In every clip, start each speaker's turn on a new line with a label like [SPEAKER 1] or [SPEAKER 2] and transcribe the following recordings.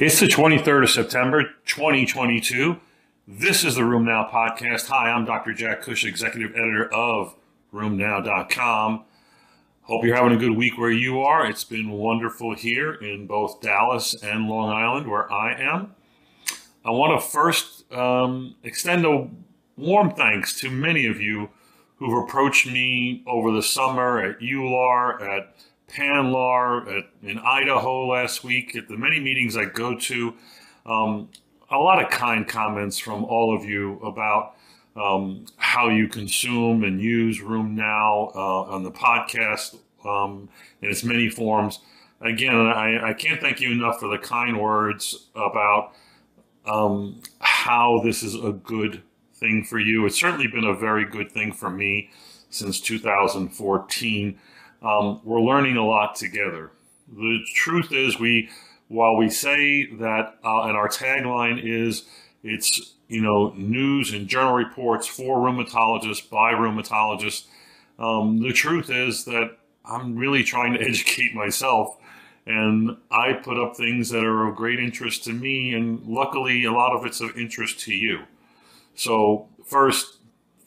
[SPEAKER 1] It's the 23rd of September, 2022. This is the RheumNow podcast. Hi, I'm Dr. Jack Cush, executive editor of RheumNow.com. Hope you're having a good week where you are. It's been wonderful here in both Dallas and Long Island, where I am. I want to first um, extend a warm thanks to many of you who've approached me over the summer at EULAR, at Panlar, in Idaho last week, at the many meetings I go to. Um, a lot of kind comments from all of you about um, how you consume and use RheumNow uh, on the podcast um, in its many forms. Again, I, I, can't thank you enough for the kind words about um, how this is a good thing for you. It's certainly been a very good thing for me since 2014. Um, we're learning a lot together. The truth is, we while we say that, uh, and our tagline is, it's you know news and journal reports for rheumatologists by rheumatologists. Um, the truth is that I'm really trying to educate myself, and I put up things that are of great interest to me, and luckily, a lot of it's of interest to you. So, first,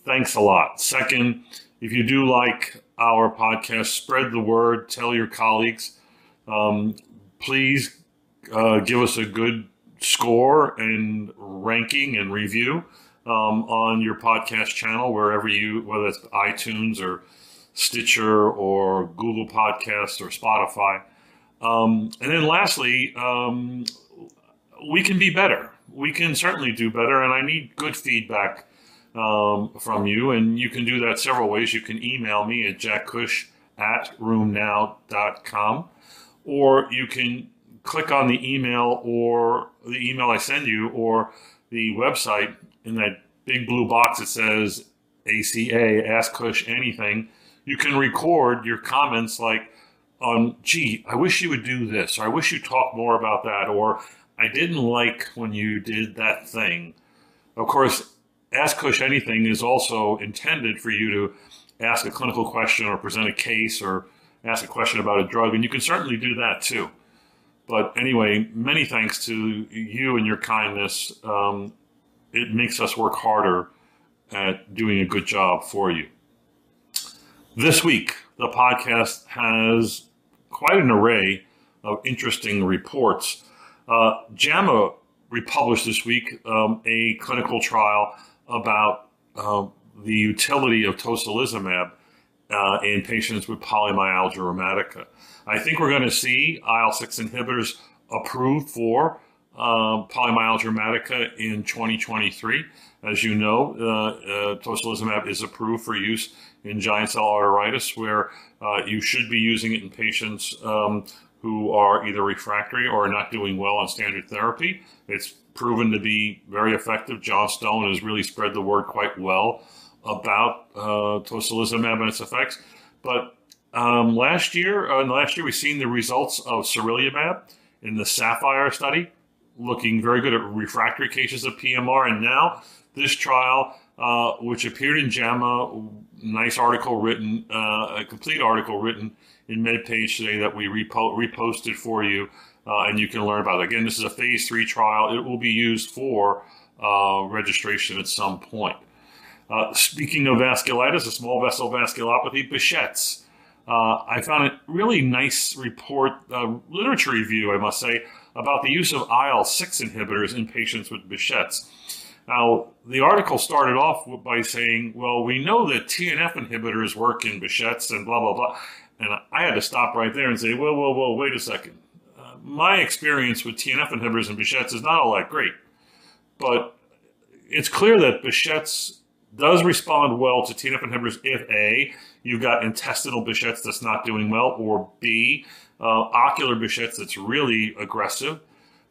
[SPEAKER 1] thanks a lot. Second, if you do like our podcast, spread the word, tell your colleagues. Um, please uh, give us a good score and ranking and review um, on your podcast channel, wherever you, whether it's iTunes or Stitcher or Google Podcasts or Spotify. Um, and then lastly, um, we can be better. We can certainly do better, and I need good feedback um, from you. And you can do that several ways. You can email me at jackcush at rheumnow.com, or you can click on the email or the email I send you or the website in that big blue box that says ACA, Ask Cush Anything, you can record your comments like, um, gee, I wish you would do this, or I wish you talk more about that, or I didn't like when you did that thing. Of course, Ask Cush Anything is also intended for you to ask a clinical question or present a case or ask a question about a drug, and you can certainly do that too. But anyway, many thanks to you and your kindness. Um, it makes us work harder at doing a good job for you. This week, the podcast has quite an array of interesting reports. Uh, JAMA republished this week um, a clinical trial about uh, the utility of tocilizumab uh, in patients with polymyalgia rheumatica. I think we're going to see IL 6 inhibitors approved for uh, polymyalgia rheumatica in 2023. As you know, uh, uh, tocilizumab is approved for use in giant cell arteritis, where uh, you should be using it in patients um, who are either refractory or not doing well on standard therapy. It's proven to be very effective. John Stone has really spread the word quite well about uh, tocilizumab and its effects. But um, last year, uh, last year, we've seen the results of sarilumab in the SAPHYR study, looking very good at refractory cases of PMR. And now this trial, uh, which appeared in JAMA, nice article written, uh, a complete article written in MedPage today that we repo- reposted for you, uh, and you can learn about it. Again, this is a phase three trial. It will be used for uh, registration at some point. Uh, speaking of vasculitis, a small vessel vasculopathy, Behçet's. Uh, I found a really nice report, uh, literature review, I must say, about the use of IL 6 inhibitors in patients with Behçet's. Now, the article started off by saying, well, we know that TNF inhibitors work in Behçet's and blah, blah, blah. And I had to stop right there and say, well, well, well, wait a second. My experience with TNF inhibitors in Behçet's is not all that great. But it's clear that Behçet's does respond well to TNF inhibitors if A, you've got intestinal Behçet's that's not doing well, or B, uh, ocular Behçet's that's really aggressive.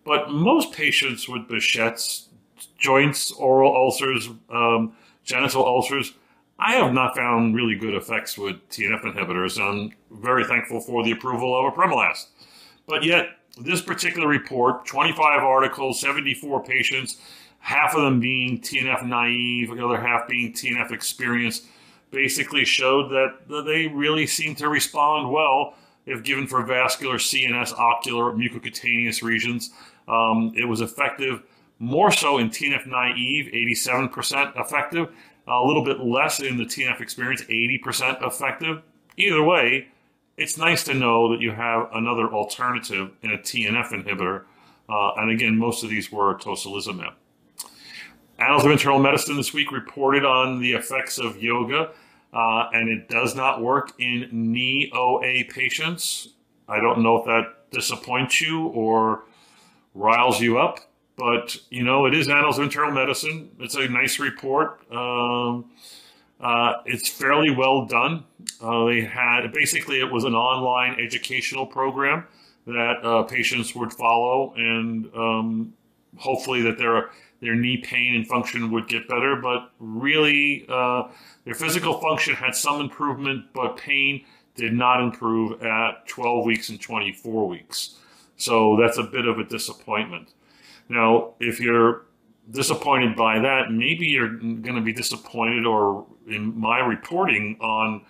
[SPEAKER 1] But most patients with Behçet's, joints, oral ulcers, um, genital ulcers, I have not found really good effects with TNF inhibitors. I'm very thankful for the approval of apremilast. But yet, this particular report, 25 articles, 74 patients, half of them being TNF naive, the other half being TNF experienced, basically showed that they really seem to respond well if given for vascular, CNS, ocular, mucocutaneous regions. Um, it was effective more so in TNF naive, 87% effective, a little bit less in the TNF experience, 80% effective. Either way, it's nice to know that you have another alternative in a TNF inhibitor. Uh, and again, most of these were tocilizumab. Annals of Internal Medicine this week reported on the effects of yoga, uh, and it does not work in knee OA patients. I don't know if that disappoints you or riles you up, but you know it is Annals of Internal Medicine. It's a nice report. Um, uh, it's fairly well done. Uh, they had basically it was an online educational program that uh, patients would follow, and um, hopefully that their their knee pain and function would get better. But really, uh, their physical function had some improvement, but pain did not improve at 12 weeks and 24 weeks. So that's a bit of a disappointment. Now, if you're disappointed by that, maybe you're going to be disappointed, or in my reporting on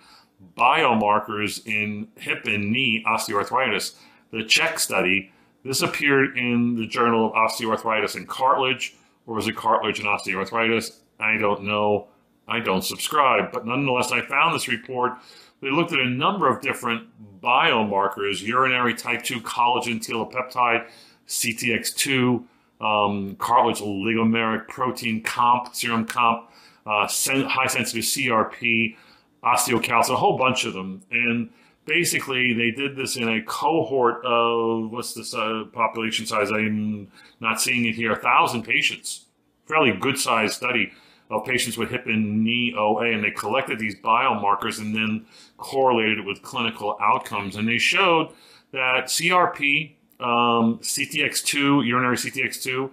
[SPEAKER 1] biomarkers in hip and knee osteoarthritis, the CHECK study, this appeared in the Journal of Osteoarthritis and Cartilage, or was it Cartilage and Osteoarthritis? I don't know. I don't subscribe, but nonetheless, I found this report. They looked at a number of different biomarkers urinary type 2 collagen telopeptide, CTX2, um, cartilage oligomeric protein comp, serum comp, uh, high sensitive CRP, osteocalcin, a whole bunch of them. And basically, they did this in a cohort of what's this uh, population size? I'm not seeing it here. A thousand patients, fairly good sized study of patients with hip and knee OA, and they collected these biomarkers and then correlated it with clinical outcomes. And they showed that CRP, um, CTX2, urinary CTX2,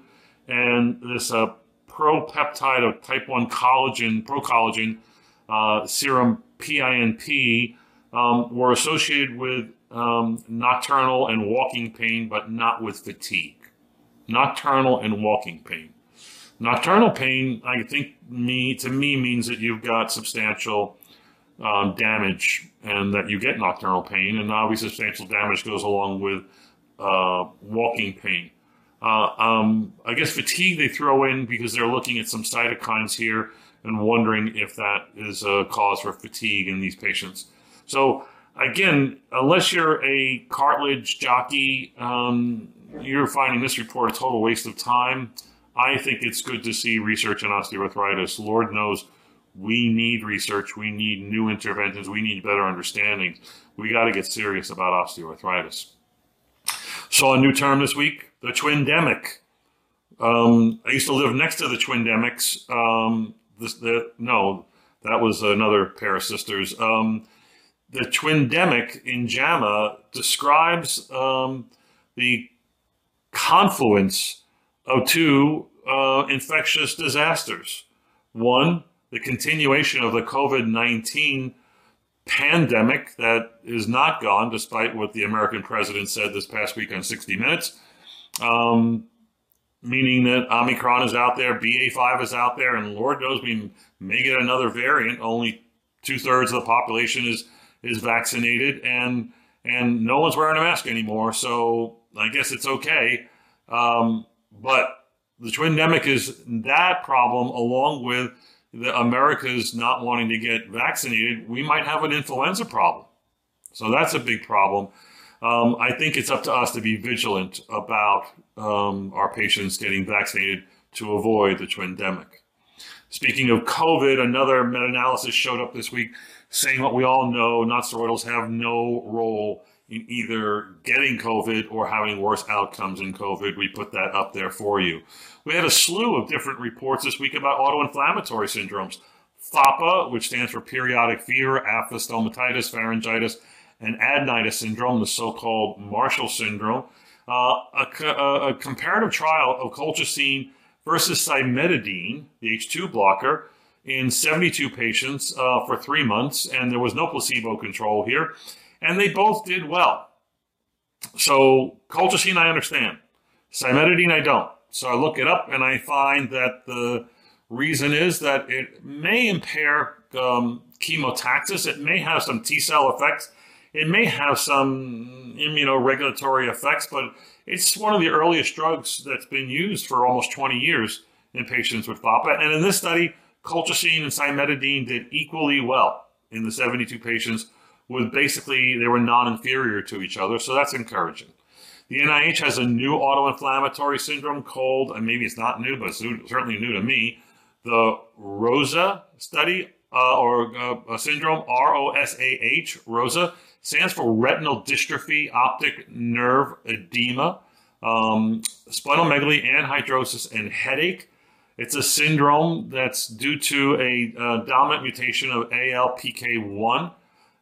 [SPEAKER 1] and this uh, propeptide of type 1 collagen, procollagen, uh, serum PINP, um, were associated with um, nocturnal and walking pain, but not with fatigue. Nocturnal and walking pain. Nocturnal pain, I think, me to me means that you've got substantial um, damage and that you get nocturnal pain, and obviously substantial damage goes along with uh, walking pain. Uh, um, I guess fatigue they throw in because they're looking at some cytokines here and wondering if that is a cause for fatigue in these patients. So again, unless you're a cartilage jockey, um, you're finding this report a total waste of time. I think it's good to see research on osteoarthritis. Lord knows we need research, we need new interventions, we need better understanding. We got to get serious about osteoarthritis. Saw a new term this week, the twindemic. Um, I used to live next to the twindemics. Um, this, the, no, that was another pair of sisters. Um, the twindemic in JAMA describes um, the confluence of two uh, infectious disasters. One, the continuation of the COVID 19 pandemic that is not gone, despite what the American president said this past week on 60 Minutes. Um, meaning that Omicron is out there, BA5 is out there, and Lord knows we may get another variant. Only two thirds of the population is is vaccinated, and and no one's wearing a mask anymore. So I guess it's okay. Um, but the twin twindemic is that problem, along with the America's not wanting to get vaccinated, we might have an influenza problem. So that's a big problem. Um, I think it's up to us to be vigilant about um, our patients getting vaccinated to avoid the twindemic. Speaking of COVID, another meta-analysis showed up this week saying what we all know, nonsteroidals have no role in either getting COVID or having worse outcomes in COVID. We put that up there for you. We had a slew of different reports this week about autoinflammatory syndromes. FAPA, which stands for periodic fever, aphthous stomatitis, pharyngitis, and adenitis syndrome, the so-called Marshall syndrome. Uh, a, a, a, comparative trial of colchicine versus cimetidine, the H2 blocker, in 72 patients uh, for three months, and there was no placebo control here, and they both did well. So colchicine, I understand. Cimetidine, I don't. So I look it up and I find that the reason is that it may impair um, chemotaxis. It may have some T cell effects it may have some immunoregulatory effects, but it's one of the earliest drugs that's been used for almost 20 years in patients with FAPA. And in this study, colchicine and cimetidine did equally well in the 72 patients with basically they were non-inferior to each other. So that's encouraging. The NIH has a new auto-inflammatory syndrome called, and maybe it's not new, but it's certainly new to me, the ROSAH study uh, or uh, syndrome, R-O-S-A-H, ROSAH, stands for retinal dystrophy, optic nerve edema, um, splenomegaly, anhidrosis, and headache. It's a syndrome that's due to a uh, dominant mutation of ALPK1.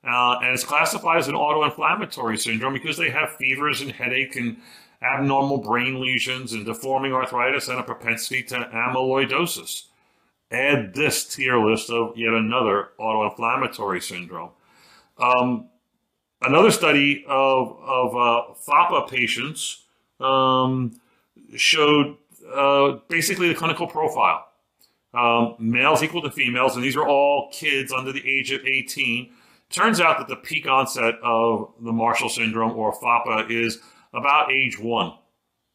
[SPEAKER 1] Uh, and it's classified as an autoinflammatory syndrome because they have fevers and headache and abnormal brain lesions and deforming arthritis and a propensity to amyloidosis. Add this to your list of yet another autoinflammatory syndrome. Um, another study of, of uh, FAPA patients um, showed uh, basically the clinical profile. Um, males equal to females, and these are all kids under the age of 18. Turns out that the peak onset of the Marshall syndrome or FAPA is about age one.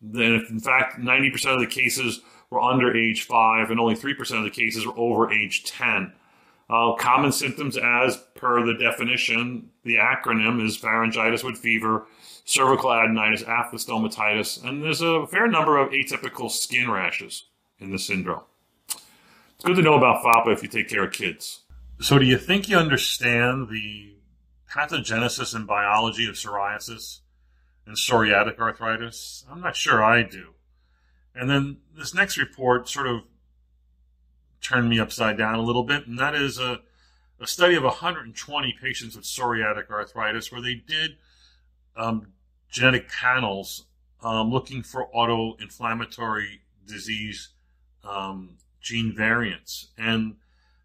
[SPEAKER 1] Then, in fact, 90% of the cases were under age five, and only 3% of the cases were over age 10. Uh, common symptoms, as per the definition, the acronym is pharyngitis with fever, cervical adenitis, aphthous stomatitis, and there's a fair number of atypical skin rashes in the syndrome. It's good to know about FAPA if you take care of kids. So, do you think you understand the pathogenesis and biology of psoriasis and psoriatic arthritis? I'm not sure I do. And then this next report sort of turned me upside down a little bit, and that is a, a study of 120 patients with psoriatic arthritis where they did um, genetic panels um, looking for autoinflammatory disease um, gene variants. And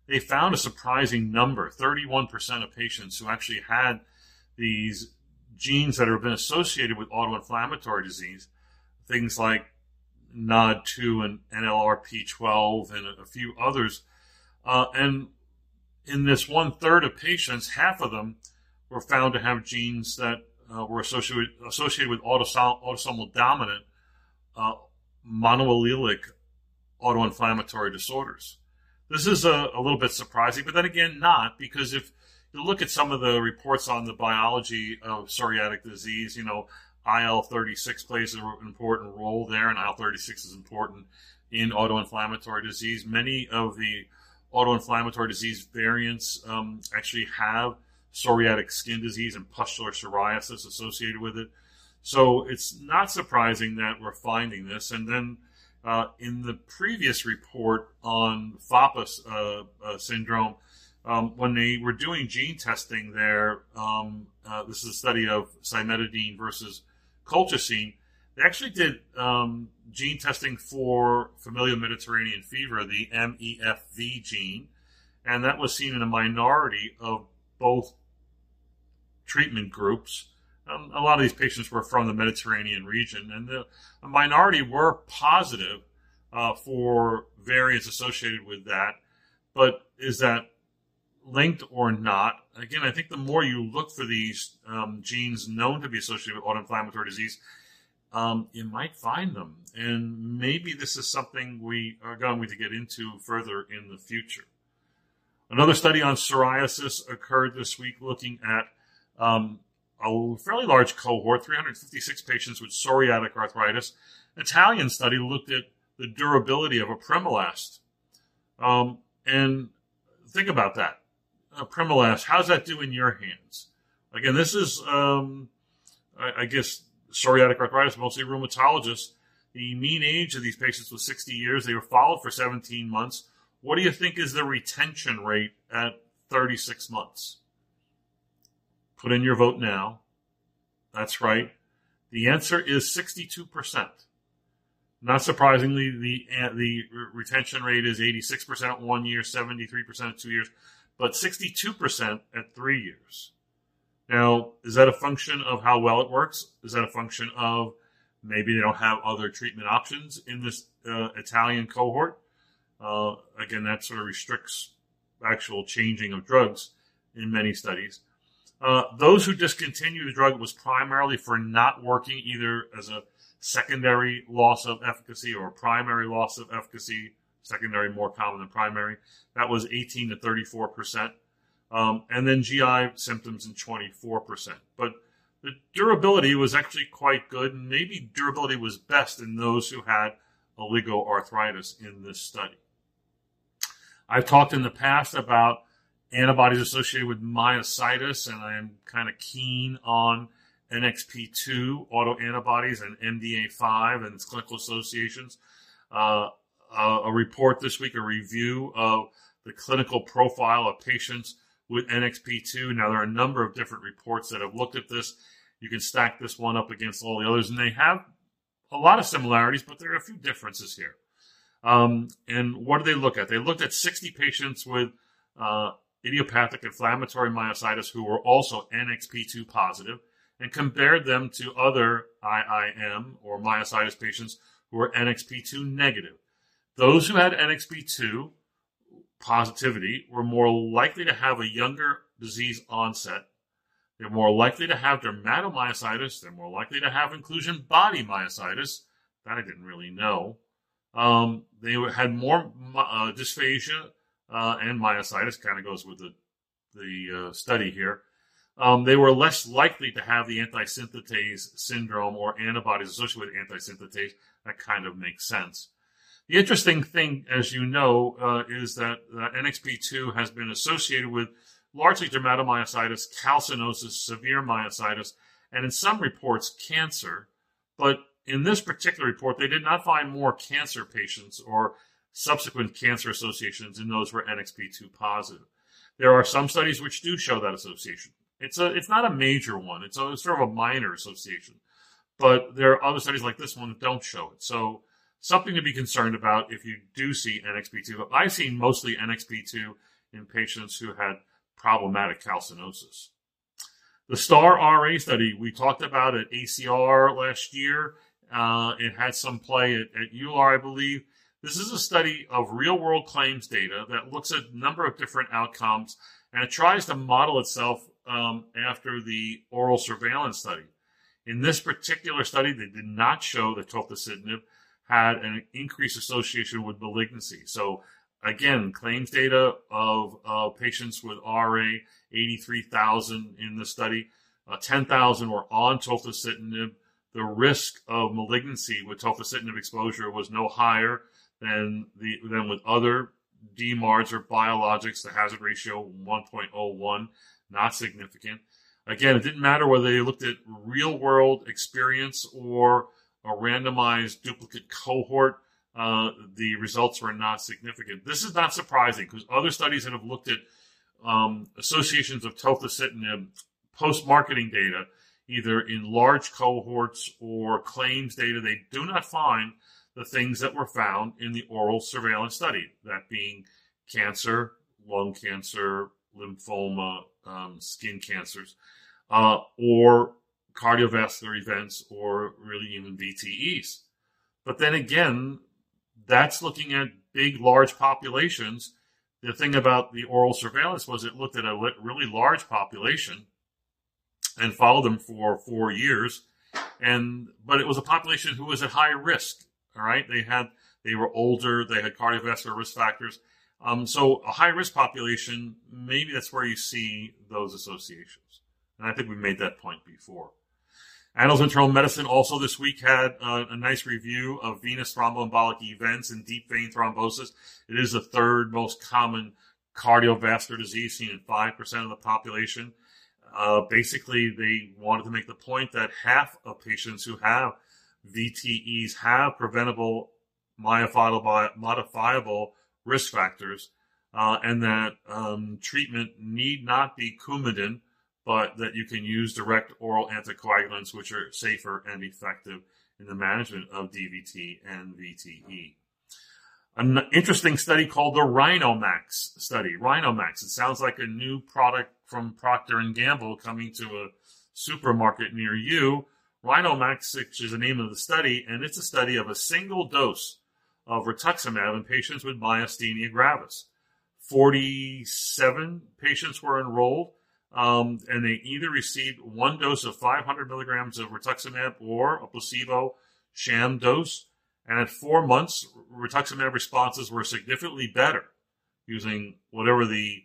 [SPEAKER 1] they found a surprising number 31% of patients who actually had these genes that have been associated with autoinflammatory disease, things like NOD2 and NLRP12 and a, few others. Uh, and in this one third of patients, half of them were found to have genes that uh, were associated, associated with autosom- autosomal dominant uh, monoallelic autoinflammatory disorders. This is a, a, little bit surprising, but then again, not because if you look at some of the reports on the biology of psoriatic disease, you know, IL 36 plays an important role there, and IL 36 is important in autoinflammatory disease. Many of the autoinflammatory disease variants um, actually have psoriatic skin disease and pustular psoriasis associated with it. So it's not surprising that we're finding this. And then uh, in the previous report on FAPA uh, uh, syndrome, um, when they were doing gene testing there, um, uh, this is a study of cimetidine versus colchicine. They actually did um, gene testing for familial Mediterranean fever, the MEFV gene, and that was seen in a minority of both treatment groups. Um, a lot of these patients were from the Mediterranean region, and the, a minority were positive uh, for variants associated with that. But is that linked or not? Again, I think the more you look for these um, genes known to be associated with autoinflammatory disease, um, you might find them. And maybe this is something we are going to get into further in the future. Another study on psoriasis occurred this week looking at um, a fairly large cohort, 356 patients with psoriatic arthritis. Italian study looked at the durability of apremilast. Um, and think about that. Apremilast, how's that do in your hands? Again, this is, um, I, I, guess, psoriatic arthritis, mostly rheumatologists. The mean age of these patients was 60 years. They were followed for 17 months. What do you think is the retention rate at 36 months? Put in your vote now. That's right. The answer is 62%. Not surprisingly, the the retention rate is 86% one year, 73% at two years, but 62% at three years. Now, is that a function of how well it works? Is that a function of maybe they don't have other treatment options in this uh, Italian cohort? Uh, again, that sort of restricts actual changing of drugs in many studies. Uh, those who discontinued the drug was primarily for not working, either as a secondary loss of efficacy or primary loss of efficacy. Secondary more common than primary. That was 18 to 34 percent, um, and then GI symptoms in 24 percent. But the durability was actually quite good, and maybe durability was best in those who had oligoarthritis in this study. I've talked in the past about antibodies associated with myositis, and I am kind of keen on NXP2 autoantibodies and MDA5 and its clinical associations. Uh, a report this week, a review of the clinical profile of patients with NXP2. Now, there are a number of different reports that have looked at this. You can stack this one up against all the others, and they have a lot of similarities, but there are a few differences here. Um, and what did they look at? They looked at 60 patients with uh, idiopathic inflammatory myositis who were also NXP2 positive and compared them to other IIM or myositis patients who were NXP2 negative. Those who had NXP2 positivity were more likely to have a younger disease onset. They're more likely to have dermatomyositis. They're more likely to have inclusion body myositis. That I didn't really know. Um, they had more uh, dysphagia uh, and myositis, kind of goes with the, the uh, study here. Um, they were less likely to have the antisynthetase syndrome or antibodies associated with antisynthetase. That kind of makes sense. The interesting thing, as you know, uh, is that uh, NXP2 has been associated with largely dermatomyositis, calcinosis, severe myositis, and in some reports, cancer. But in this particular report, they did not find more cancer patients or subsequent cancer associations in those who were NXP2 positive. There are some studies which do show that association. It's a, it's not a major one. It's, a, it's sort of a minor association, but there are other studies like this one that don't show it. So something to be concerned about if you do see NXP2. But I've seen mostly NXP2 in patients who had problematic calcinosis. The STAR RA study we talked about at ACR last year. Uh, it had some play at, at EULAR, I believe. This is a study of real world claims data that looks at a number of different outcomes and it tries to model itself um, after the oral surveillance study. In this particular study, they did not show that tofacitinib had an increased association with malignancy. So again, claims data of uh, patients with RA, 83,000 in the study, uh, 10,000 were on tofacitinib. The risk of malignancy with tofacitinib exposure was no higher than the than with other DMARDs or biologics. The hazard ratio 1.01, not significant. Again, it didn't matter whether they looked at real world experience or a randomized duplicate cohort. Uh, the results were not significant. This is not surprising because other studies that have looked at um, associations of tofacitinib post-marketing data, either in large cohorts or claims data, they do not find the things that were found in the oral surveillance study, that being cancer, lung cancer, lymphoma, um, skin cancers, uh, or cardiovascular events, or really even VTEs. But then again, that's looking at big, large populations. The thing about the oral surveillance was it looked at a really large population and followed them for four years. And but it was a population who was at high risk. All right, they had they were older, they had cardiovascular risk factors. Um, so a high risk population, maybe that's where you see those associations. And I think we made that point before. Annals of Internal Medicine also this week had uh, a nice review of venous thromboembolic events and deep vein thrombosis. It is the third most common cardiovascular disease seen in 5% of the population. Uh, basically, they wanted to make the point that half of patients who have VTEs have preventable modifiable risk factors, uh, and that um, treatment need not be Coumadin, but that you can use direct oral anticoagulants, which are safer and effective in the management of DVT and VTE. An interesting study called the RINOMAX study. RINOMAX. It sounds like a new product from Procter and Gamble coming to a supermarket near you RINOMAX, which is the name of the study, and it's a study of a single dose of rituximab in patients with myasthenia gravis. 47 patients were enrolled. um, and they either received one dose of 500 milligrams of rituximab or a placebo sham dose. And at four months, rituximab responses were significantly better using whatever the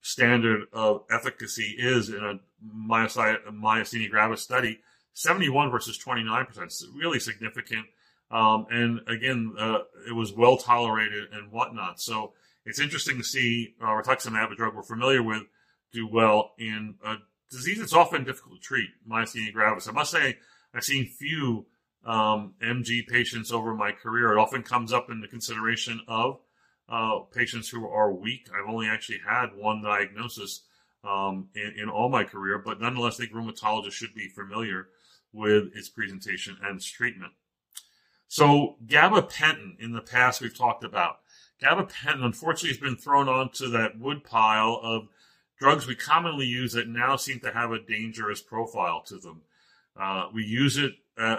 [SPEAKER 1] standard of efficacy is in a myasthenia gravis study. 71 versus 29 percent, is really significant. Um, and again, uh, it was well tolerated and whatnot. So it's interesting to see uh, rituximab, a drug we're familiar with, do well in a disease that's often difficult to treat, myasthenia gravis. I must say, I've seen few um, MG patients over my career. It often comes up in the consideration of uh, patients who are weak. I've only actually had one diagnosis um, in, in, all my career, but nonetheless, I think rheumatologists should be familiar with its presentation and its treatment. So, gabapentin in the past we've talked about. Gabapentin, unfortunately, has been thrown onto that wood pile of drugs we commonly use that now seem to have a dangerous profile to them. Uh, we use it, uh,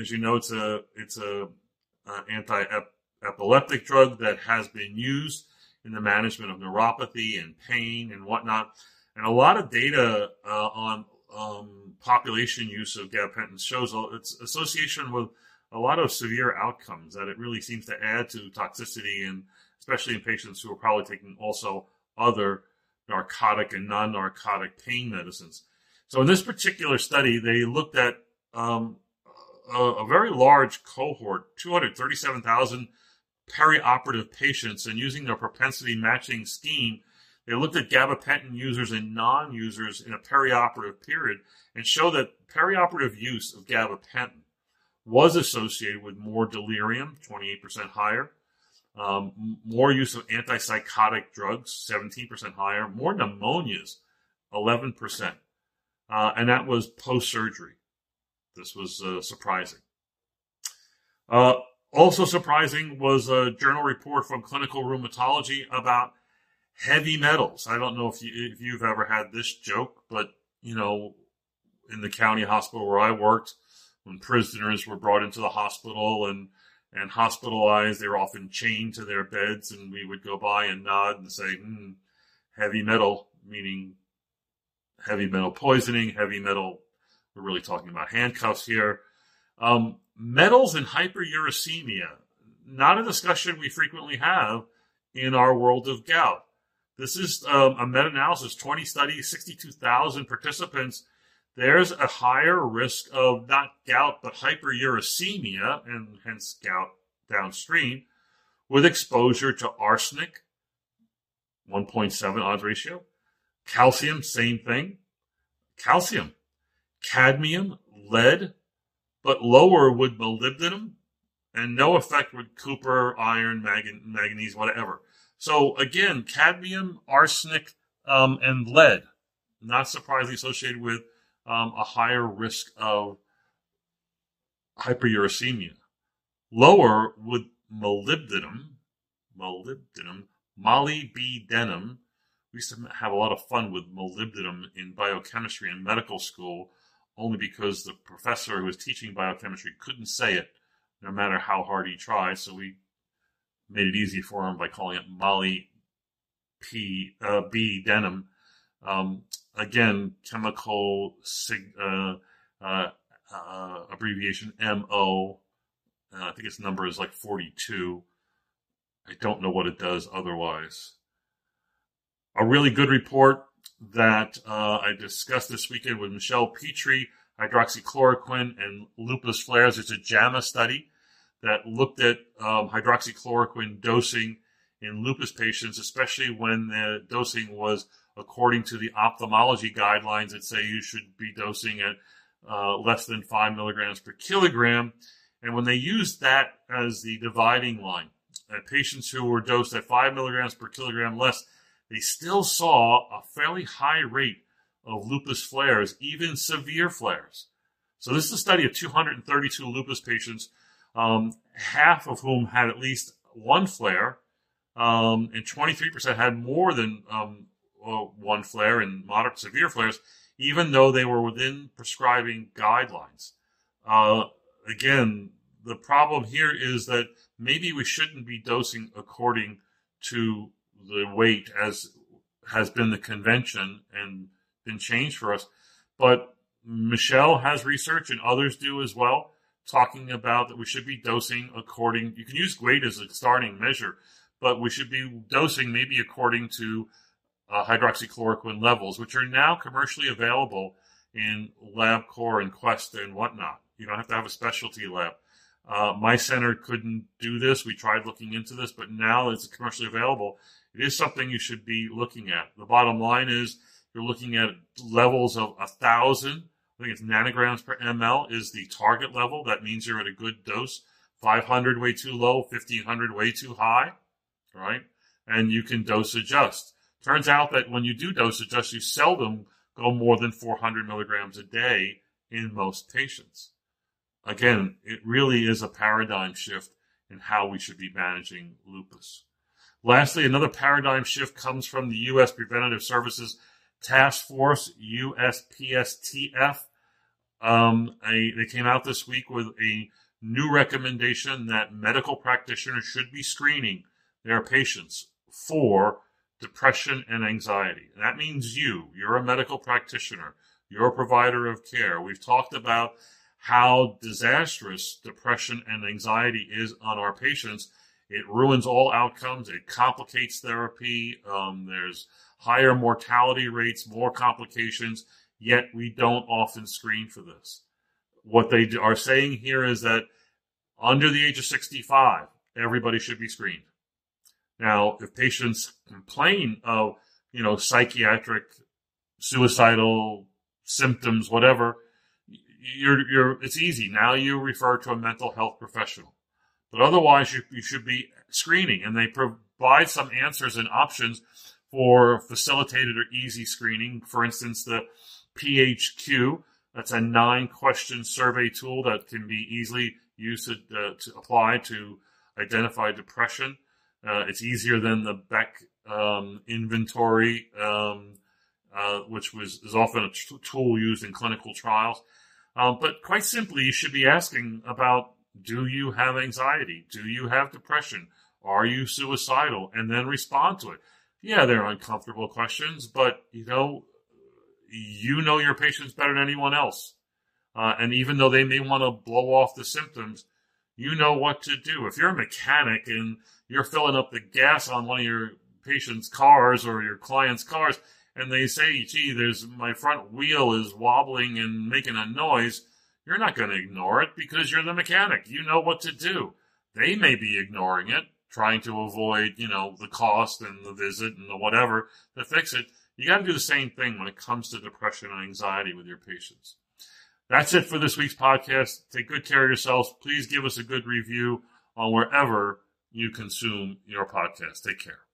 [SPEAKER 1] as you know, it's a it's a uh, anti-epileptic drug that has been used in the management of neuropathy and pain and whatnot. And a lot of data uh, on um, population use of gabapentin shows its association with a lot of severe outcomes that it really seems to add to toxicity and especially in patients who are probably taking also other narcotic and non-narcotic pain medicines. So in this particular study, they looked at um, a, a, very large cohort, 237,000 perioperative patients, and using their propensity matching scheme, they looked at gabapentin users and non-users in a perioperative period and showed that perioperative use of gabapentin was associated with more delirium, 28% higher, um, more use of antipsychotic drugs, 17% higher, more pneumonias, 11%. Uh, and that was post surgery. This was uh, surprising. Uh, also surprising was a journal report from clinical rheumatology about heavy metals. I don't know if, you, if you've ever had this joke, but you know, in the county hospital where I worked, when prisoners were brought into the hospital and and hospitalized. They were often chained to their beds, and we would go by and nod and say, hmm, heavy metal, meaning heavy metal poisoning, heavy metal. We're really talking about handcuffs here. Um, metals and hyperuricemia, not a discussion we frequently have in our world of gout. This is um, a meta analysis, 20 studies, 62,000 participants. There's a higher risk of not gout but hyperuricemia and hence gout downstream with exposure to arsenic 1.7 odds ratio. Calcium same thing. Calcium. Cadmium lead but lower with molybdenum and no effect with copper iron manganese whatever so again cadmium arsenic um, and lead not surprisingly associated with um, a higher risk of hyperuricemia. Lower with molybdenum, molybdenum, molybdenum. We used to have a lot of fun with molybdenum in biochemistry in medical school, only because the professor who was teaching biochemistry couldn't say it, no matter how hard he tried. So we made it easy for him by calling it molly p uh, b denim. Um, again, chemical sig, uh, uh, uh, abbreviation MO. Uh, I think its number is like 42. I don't know what it does otherwise. A really good report that uh, I discussed this weekend with Michelle Petri, hydroxychloroquine and lupus flares. It's a JAMA study that looked at um, hydroxychloroquine dosing in lupus patients, especially when the dosing was according to the ophthalmology guidelines that say you should be dosing at uh, less than five milligrams per kilogram. And when they used that as the dividing line, at patients who were dosed at five milligrams per kilogram less, they still saw a fairly high rate of lupus flares, even severe flares. So this is a study of 232 lupus patients, um, half of whom had at least one flare, um, and 23% had more than um, uh, one flare and moderate severe flares, even though they were within prescribing guidelines. Uh, again, the problem here is that maybe we shouldn't be dosing according to the weight as has been the convention and been changed for us. But Michelle has research, and others do as well, talking about that we should be dosing according. You can use weight as a starting measure, but we should be dosing maybe according to uh, hydroxychloroquine levels, which are now commercially available in LabCorp and Quest and whatnot. You don't have to have a specialty lab. Uh, my center couldn't do this. We tried looking into this, but now it's commercially available. It is something you should be looking at. The bottom line is you're looking at levels of a thousand. I think it's nanograms per ml is the target level. That means you're at a good dose. 500 way too low, 1500 way too high, right? And you can dose adjust. Turns out that when you do dose adjust, you seldom go more than 400 milligrams a day in most patients. Again, it really is a paradigm shift in how we should be managing lupus. Lastly, another paradigm shift comes from the U.S. Preventative Services Task Force, USPSTF. Um, they came out this week with a new recommendation that medical practitioners should be screening their patients for depression and anxiety. And that means you. You're a medical practitioner. You're a provider of care. We've talked about how disastrous depression and anxiety is on our patients. It ruins all outcomes. It complicates therapy. Um, there's higher mortality rates, more complications, yet we don't often screen for this. What they are saying here is that under the age of 65, everybody should be screened. Now, if patients complain of, you know, psychiatric, suicidal symptoms, whatever, you're, you're, it's easy. Now you refer to a mental health professional. But otherwise, you, you should be screening, and they provide some answers and options for facilitated or easy screening. For instance, the PHQ, that's a nine question survey tool that can be easily used to, uh, to apply to identify depression. Uh, it's easier than the Beck um, inventory, um, uh, which was is often a t- tool used in clinical trials. Um, but quite simply, you should be asking about: Do you have anxiety? Do you have depression? Are you suicidal? And then respond to it. Yeah, they're uncomfortable questions, but you know, you know your patients better than anyone else. Uh, and even though they may want to blow off the symptoms, you know what to do. If you're a mechanic and you're filling up the gas on one of your patient's cars or your client's cars, and they say, gee, there's my front wheel is wobbling and making a noise, you're not going to ignore it because you're the mechanic. You know what to do. They may be ignoring it, trying to avoid, you know, the cost and the visit and the whatever to fix it. You got to do the same thing when it comes to depression and anxiety with your patients. That's it for this week's podcast. Take good care of yourselves. Please give us a good review on wherever you consume your podcast. Take care.